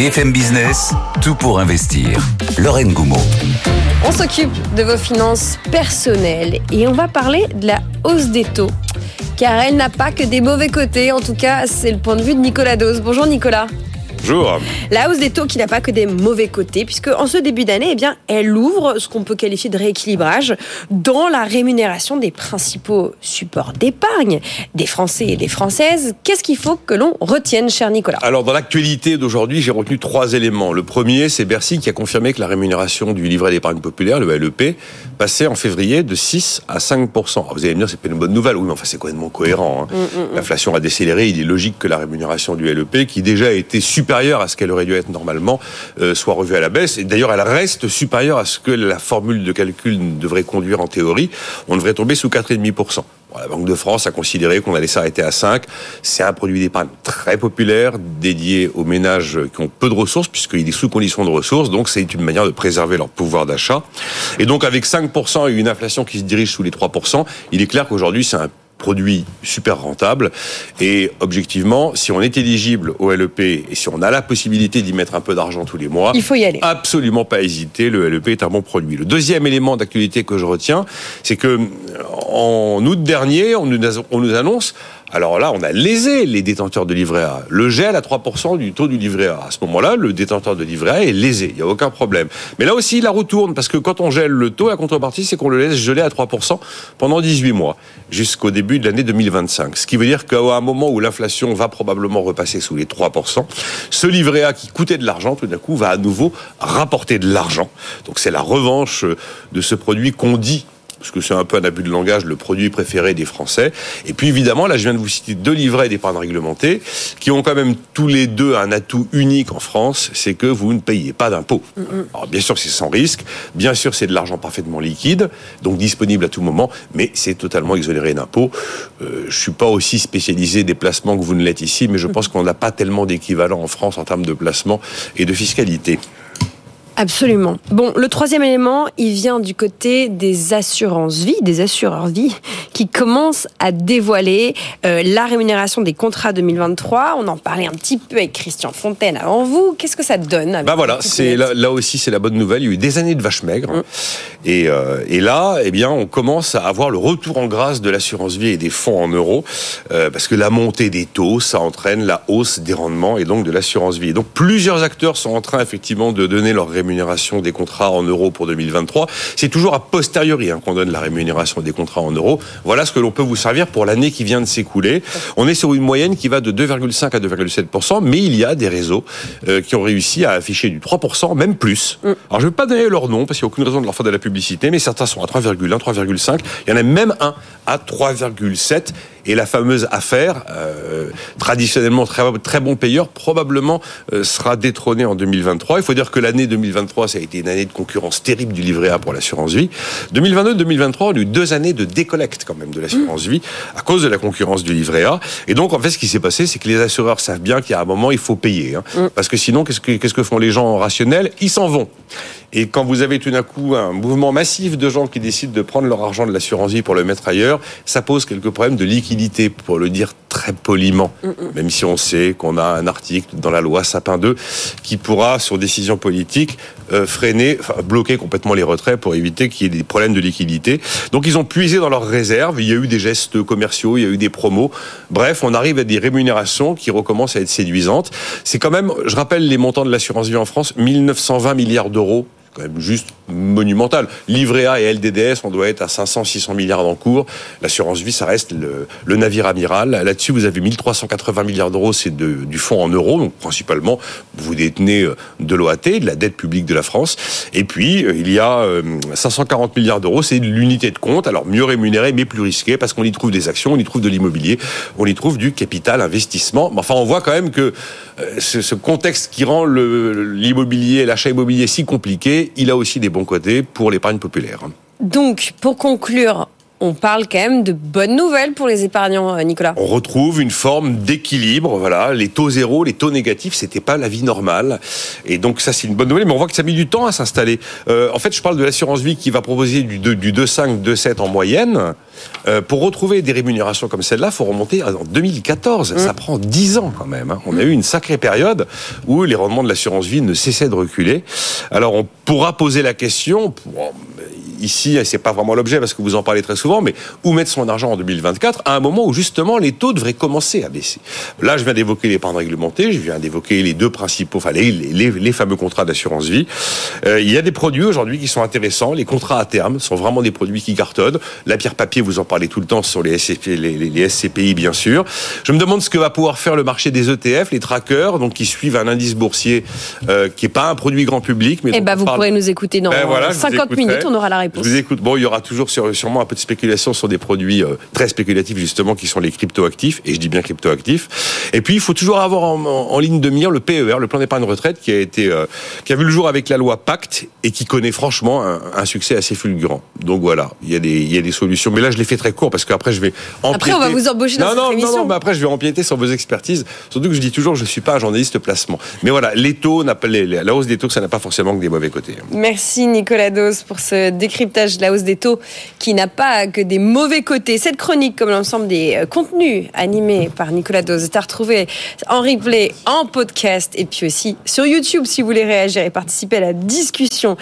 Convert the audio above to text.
BFM Business, tout pour investir. Lorraine Goumeau. On s'occupe de vos finances personnelles et on va parler de la hausse des taux. Car elle n'a pas que des mauvais côtés, en tout cas c'est le point de vue de Nicolas Dose. Bonjour Nicolas. Bonjour. La hausse des taux qui n'a pas que des mauvais côtés, puisque en ce début d'année, eh bien, elle ouvre ce qu'on peut qualifier de rééquilibrage dans la rémunération des principaux supports d'épargne des Français et des Françaises. Qu'est-ce qu'il faut que l'on retienne, cher Nicolas? Alors, dans l'actualité d'aujourd'hui, j'ai retenu trois éléments. Le premier, c'est Bercy qui a confirmé que la rémunération du livret d'épargne populaire, le LEP, passait en février de 6 à 5 Vous allez me dire, c'est pas une bonne nouvelle. Oui, mais enfin, c'est complètement cohérent. Hein. Mm, mm, mm. L'inflation a décéléré. Il est logique que la rémunération du LEP, qui déjà a été super supérieure à ce qu'elle aurait dû être normalement, euh, soit revue à la baisse. Et d'ailleurs, elle reste supérieure à ce que la formule de calcul devrait conduire en théorie. On devrait tomber sous 4,5%. la Banque de France a considéré qu'on allait s'arrêter à 5. C'est un produit d'épargne très populaire, dédié aux ménages qui ont peu de ressources, puisqu'il est sous condition de ressources. Donc, c'est une manière de préserver leur pouvoir d'achat. Et donc, avec 5% et une inflation qui se dirige sous les 3%, il est clair qu'aujourd'hui, c'est un produit super rentable. Et objectivement, si on est éligible au LEP et si on a la possibilité d'y mettre un peu d'argent tous les mois, il faut y aller. Absolument pas hésiter. Le LEP est un bon produit. Le deuxième élément d'actualité que je retiens, c'est que en août dernier, on nous annonce alors là, on a lésé les détenteurs de livret A. Le gel à 3% du taux du livret A. À ce moment-là, le détenteur de livret A est lésé. Il n'y a aucun problème. Mais là aussi, la roue tourne parce que quand on gèle le taux, la contrepartie, c'est qu'on le laisse geler à 3% pendant 18 mois jusqu'au début de l'année 2025. Ce qui veut dire qu'à un moment où l'inflation va probablement repasser sous les 3%, ce livret A qui coûtait de l'argent, tout d'un coup, va à nouveau rapporter de l'argent. Donc c'est la revanche de ce produit qu'on dit parce que c'est un peu un abus de langage, le produit préféré des Français. Et puis évidemment, là je viens de vous citer deux livrets d'épargne réglementée qui ont quand même tous les deux un atout unique en France, c'est que vous ne payez pas d'impôts. Alors bien sûr c'est sans risque, bien sûr c'est de l'argent parfaitement liquide, donc disponible à tout moment, mais c'est totalement exonéré d'impôts. Euh, je suis pas aussi spécialisé des placements que vous ne l'êtes ici, mais je pense qu'on n'a pas tellement d'équivalent en France en termes de placement et de fiscalité. Absolument. Bon, le troisième élément, il vient du côté des assurances vie, des assureurs vie, qui commencent à dévoiler euh, la rémunération des contrats 2023. On en parlait un petit peu avec Christian Fontaine avant vous. Qu'est-ce que ça donne Bah voilà, c'est là, aussi c'est la bonne nouvelle. Il y a eu des années de vaches maigres, mm. et, euh, et, là, eh bien, on commence à avoir le retour en grâce de l'assurance vie et des fonds en euros, euh, parce que la montée des taux, ça entraîne la hausse des rendements et donc de l'assurance vie. Et donc plusieurs acteurs sont en train effectivement de donner leur rémunération rémunération des contrats en euros pour 2023. C'est toujours à posteriori hein, qu'on donne la rémunération des contrats en euros. Voilà ce que l'on peut vous servir pour l'année qui vient de s'écouler. On est sur une moyenne qui va de 2,5 à 2,7%, mais il y a des réseaux euh, qui ont réussi à afficher du 3%, même plus. Mm. Alors je ne vais pas donner leur nom parce qu'il n'y a aucune raison de leur faire de la publicité, mais certains sont à 3,1, 3,5. Il y en a même un à 3,7 et la fameuse affaire, euh, traditionnellement très, très bon payeur, probablement euh, sera détrônée en 2023. Il faut dire que l'année 2023, ça a été une année de concurrence terrible du livret A pour l'assurance vie. 2022-2023, on a eu deux années de décollecte quand même de l'assurance vie à cause de la concurrence du livret A. Et donc, en fait, ce qui s'est passé, c'est que les assureurs savent bien qu'il y a un moment, il faut payer. Hein. Mm. Parce que sinon, qu'est-ce que, qu'est-ce que font les gens rationnels Ils s'en vont. Et quand vous avez tout d'un coup un mouvement massif de gens qui décident de prendre leur argent de l'assurance vie pour le mettre ailleurs, ça pose quelques problèmes de liquidité, pour le dire très poliment. Mm, mm. Même si on sait qu'on a un article dans la loi Sapin 2 qui pourra, sur décision politique, euh, freiner, bloquer complètement les retraits pour éviter qu'il y ait des problèmes de liquidité. Donc ils ont puisé dans leurs réserves. Il y a eu des gestes commerciaux, il y a eu des promos. Bref, on arrive à des rémunérations qui recommencent à être séduisantes. C'est quand même, je rappelle les montants de l'assurance vie en France, 1920 milliards d'euros quand même juste monumental. Livret A et LDDS, on doit être à 500, 600 milliards d'encours. L'assurance vie, ça reste le, navire amiral. Là-dessus, vous avez 1380 milliards d'euros, c'est du fonds en euros. Donc, principalement, vous détenez euh, de l'OAT, de la dette publique de la France. Et puis, euh, il y a 540 euh, milliards d'euros, c'est l'unité de compte. Alors, mieux rémunéré, mais plus risqué, parce qu'on y trouve des actions, on y trouve de l'immobilier, on y trouve du capital investissement. Mais enfin, on voit quand même que ce contexte qui rend l'immobilier, l'achat immobilier si compliqué, il a aussi des bons côtés pour l'épargne populaire. Donc, pour conclure, on parle quand même de bonnes nouvelles pour les épargnants, euh, Nicolas. On retrouve une forme d'équilibre. Voilà, les taux zéro, les taux négatifs, c'était pas la vie normale. Et donc ça, c'est une bonne nouvelle. Mais on voit que ça a mis du temps à s'installer. Euh, en fait, je parle de l'assurance vie qui va proposer du, du 2,5, 2,7 en moyenne. Euh, pour retrouver des rémunérations comme celle-là, il faut remonter en 2014. Ça mm. prend 10 ans quand même. Hein. On a eu une sacrée période où les rendements de l'assurance vie ne cessaient de reculer. Alors on pourra poser la question, ici, c'est pas vraiment l'objet parce que vous en parlez très souvent, mais où mettre son argent en 2024 à un moment où justement les taux devraient commencer à baisser. Là, je viens d'évoquer l'épargne réglementée, je viens d'évoquer les deux principaux, enfin les, les, fameux contrats d'assurance vie. Euh, il y a des produits aujourd'hui qui sont intéressants. Les contrats à terme sont vraiment des produits qui cartonnent. La pierre papier, vous en parlez tout le temps sur les, les, SCPI, bien sûr. Je me demande ce que va pouvoir faire le marché des ETF, les trackers, donc qui suivent un indice boursier euh, qui est pas un produit grand public, mais eh ben, vous pourrez nous écouter dans 50 ben minutes. On aura la réponse. Je vous écoute. Bon, il y aura toujours sûrement un peu de spéculation sur des produits euh, très spéculatifs, justement, qui sont les cryptoactifs. Et je dis bien cryptoactifs. Et puis, il faut toujours avoir en, ligne de mire le PER, le plan d'épargne retraite, qui a été, euh, qui a vu le jour avec la loi Pacte et qui connaît franchement un, succès assez fulgurant. Donc voilà, il y a des, il y a des solutions. Mais là, je l'ai fait très court parce qu'après, je vais empiéter. Après, on va vous embaucher dans non, cette non, Non, mais après, je vais empiéter sur vos expertises. Surtout que je dis toujours, je suis pas un journaliste placement. Mais voilà, les taux, la hausse des taux, ça n'a pas forcément que des mauvais côtés. Merci Nicolas Dos pour ce décryptage de la hausse des taux qui n'a pas que des mauvais côtés. Cette chronique, comme l'ensemble des euh, contenus animés par Nicolas Dose, est à retrouver en replay, en podcast et puis aussi sur YouTube si vous voulez réagir et participer à la discussion.